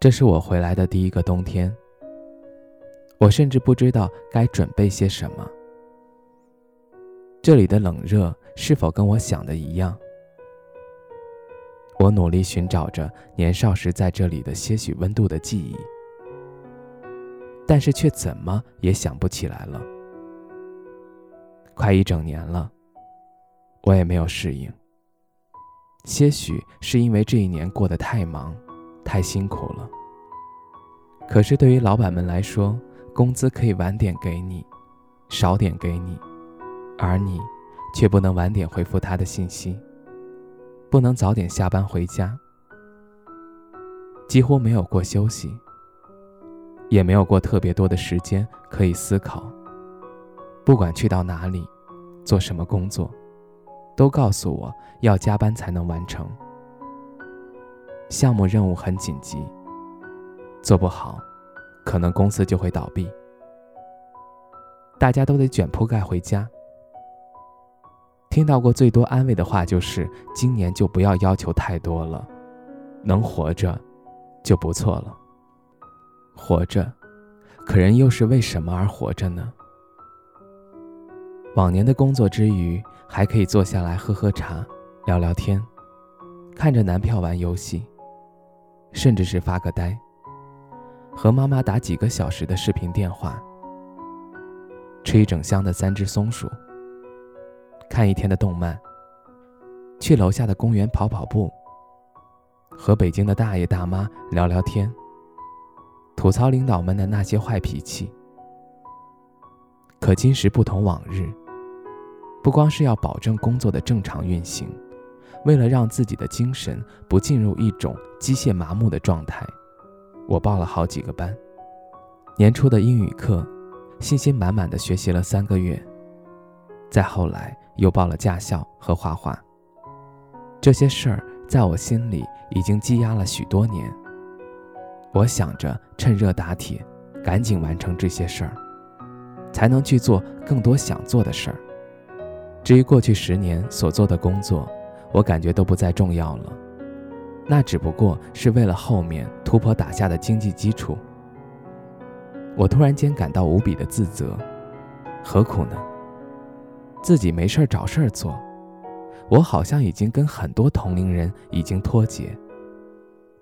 这是我回来的第一个冬天，我甚至不知道该准备些什么。这里的冷热是否跟我想的一样？我努力寻找着年少时在这里的些许温度的记忆，但是却怎么也想不起来了。快一整年了，我也没有适应。些许是因为这一年过得太忙。太辛苦了。可是对于老板们来说，工资可以晚点给你，少点给你，而你却不能晚点回复他的信息，不能早点下班回家，几乎没有过休息，也没有过特别多的时间可以思考。不管去到哪里，做什么工作，都告诉我要加班才能完成。项目任务很紧急，做不好，可能公司就会倒闭。大家都得卷铺盖回家。听到过最多安慰的话就是：今年就不要要求太多了，能活着就不错了。活着，可人又是为什么而活着呢？往年的工作之余，还可以坐下来喝喝茶，聊聊天，看着男票玩游戏。甚至是发个呆，和妈妈打几个小时的视频电话，吃一整箱的三只松鼠，看一天的动漫，去楼下的公园跑跑步，和北京的大爷大妈聊聊天，吐槽领导们的那些坏脾气。可今时不同往日，不光是要保证工作的正常运行。为了让自己的精神不进入一种机械麻木的状态，我报了好几个班。年初的英语课，信心满满的学习了三个月。再后来又报了驾校和画画。这些事儿在我心里已经积压了许多年。我想着趁热打铁，赶紧完成这些事儿，才能去做更多想做的事儿。至于过去十年所做的工作，我感觉都不再重要了，那只不过是为了后面突破打下的经济基础。我突然间感到无比的自责，何苦呢？自己没事儿找事儿做，我好像已经跟很多同龄人已经脱节。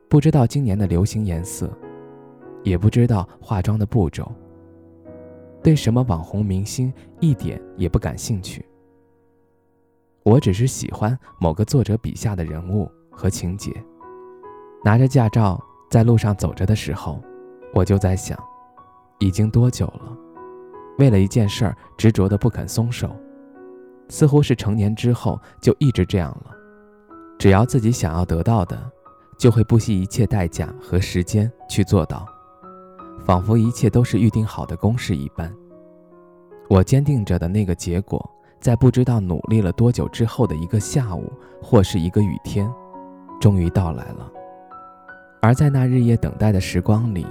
不知道今年的流行颜色，也不知道化妆的步骤，对什么网红明星一点也不感兴趣。我只是喜欢某个作者笔下的人物和情节。拿着驾照在路上走着的时候，我就在想，已经多久了？为了一件事儿执着的不肯松手，似乎是成年之后就一直这样了。只要自己想要得到的，就会不惜一切代价和时间去做到，仿佛一切都是预定好的公式一般。我坚定着的那个结果。在不知道努力了多久之后的一个下午，或是一个雨天，终于到来了。而在那日夜等待的时光里，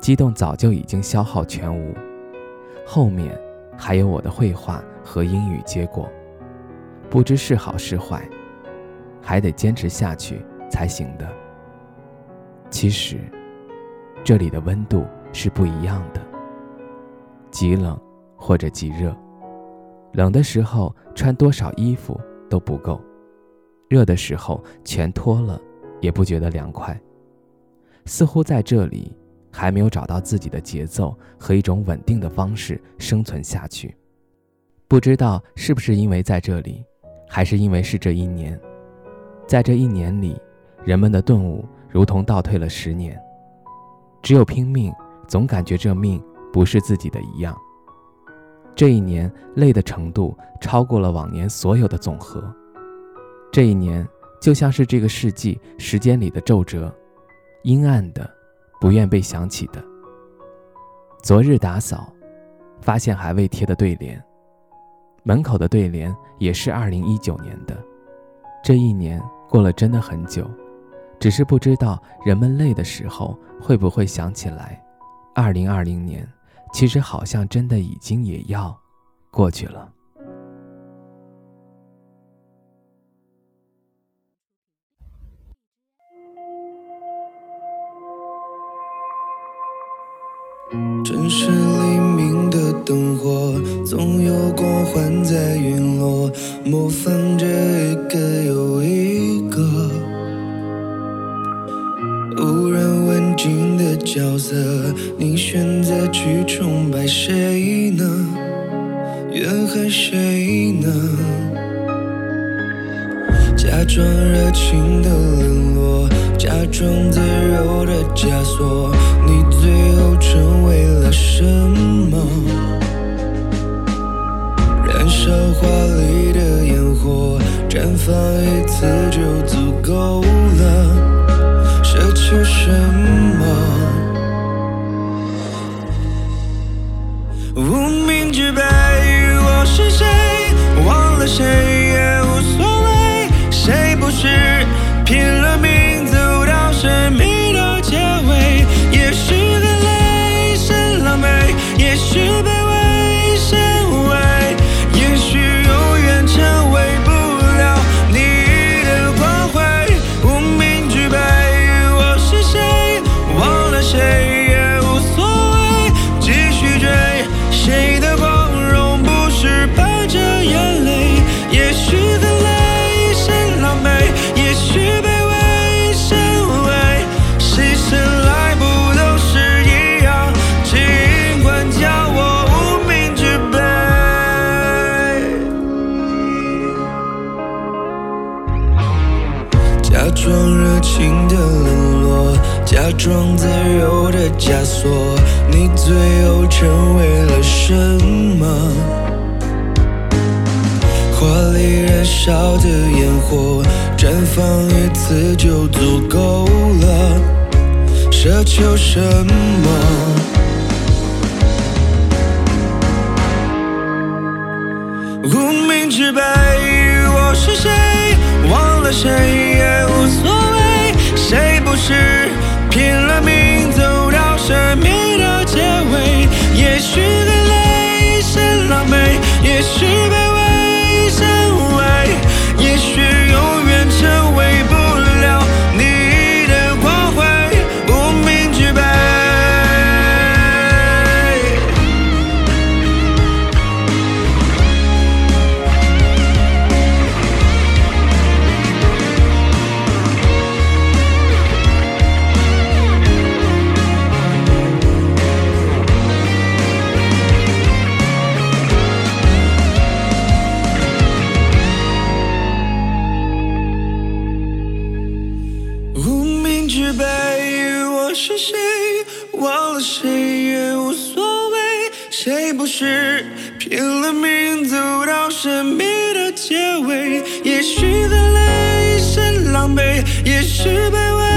激动早就已经消耗全无。后面还有我的绘画和英语结果，不知是好是坏，还得坚持下去才行的。其实，这里的温度是不一样的，极冷或者极热。冷的时候穿多少衣服都不够，热的时候全脱了也不觉得凉快。似乎在这里还没有找到自己的节奏和一种稳定的方式生存下去。不知道是不是因为在这里，还是因为是这一年，在这一年里，人们的顿悟如同倒退了十年。只有拼命，总感觉这命不是自己的一样。这一年累的程度超过了往年所有的总和。这一年就像是这个世纪时间里的皱褶，阴暗的，不愿被想起的。昨日打扫，发现还未贴的对联，门口的对联也是二零一九年的。这一年过了真的很久，只是不知道人们累的时候会不会想起来，二零二零年其实好像真的已经也要过去了。城市黎明的灯火，总有光环在陨落，模仿着一个又一角色。你选择去崇拜谁呢？怨恨谁呢？假装热情的冷落，假装自由的枷锁，你最后成为了什么？燃烧华丽的烟火，绽放一次就足够了，奢求什么？无名之辈，我是谁？忘了谁枷锁，你最后成为了什么？华丽燃烧的烟火，绽放一次就足够了，奢求什么？无名之辈，我是谁？忘了谁拼了命走到生命的结尾，也许再来一身狼狈，也许卑微。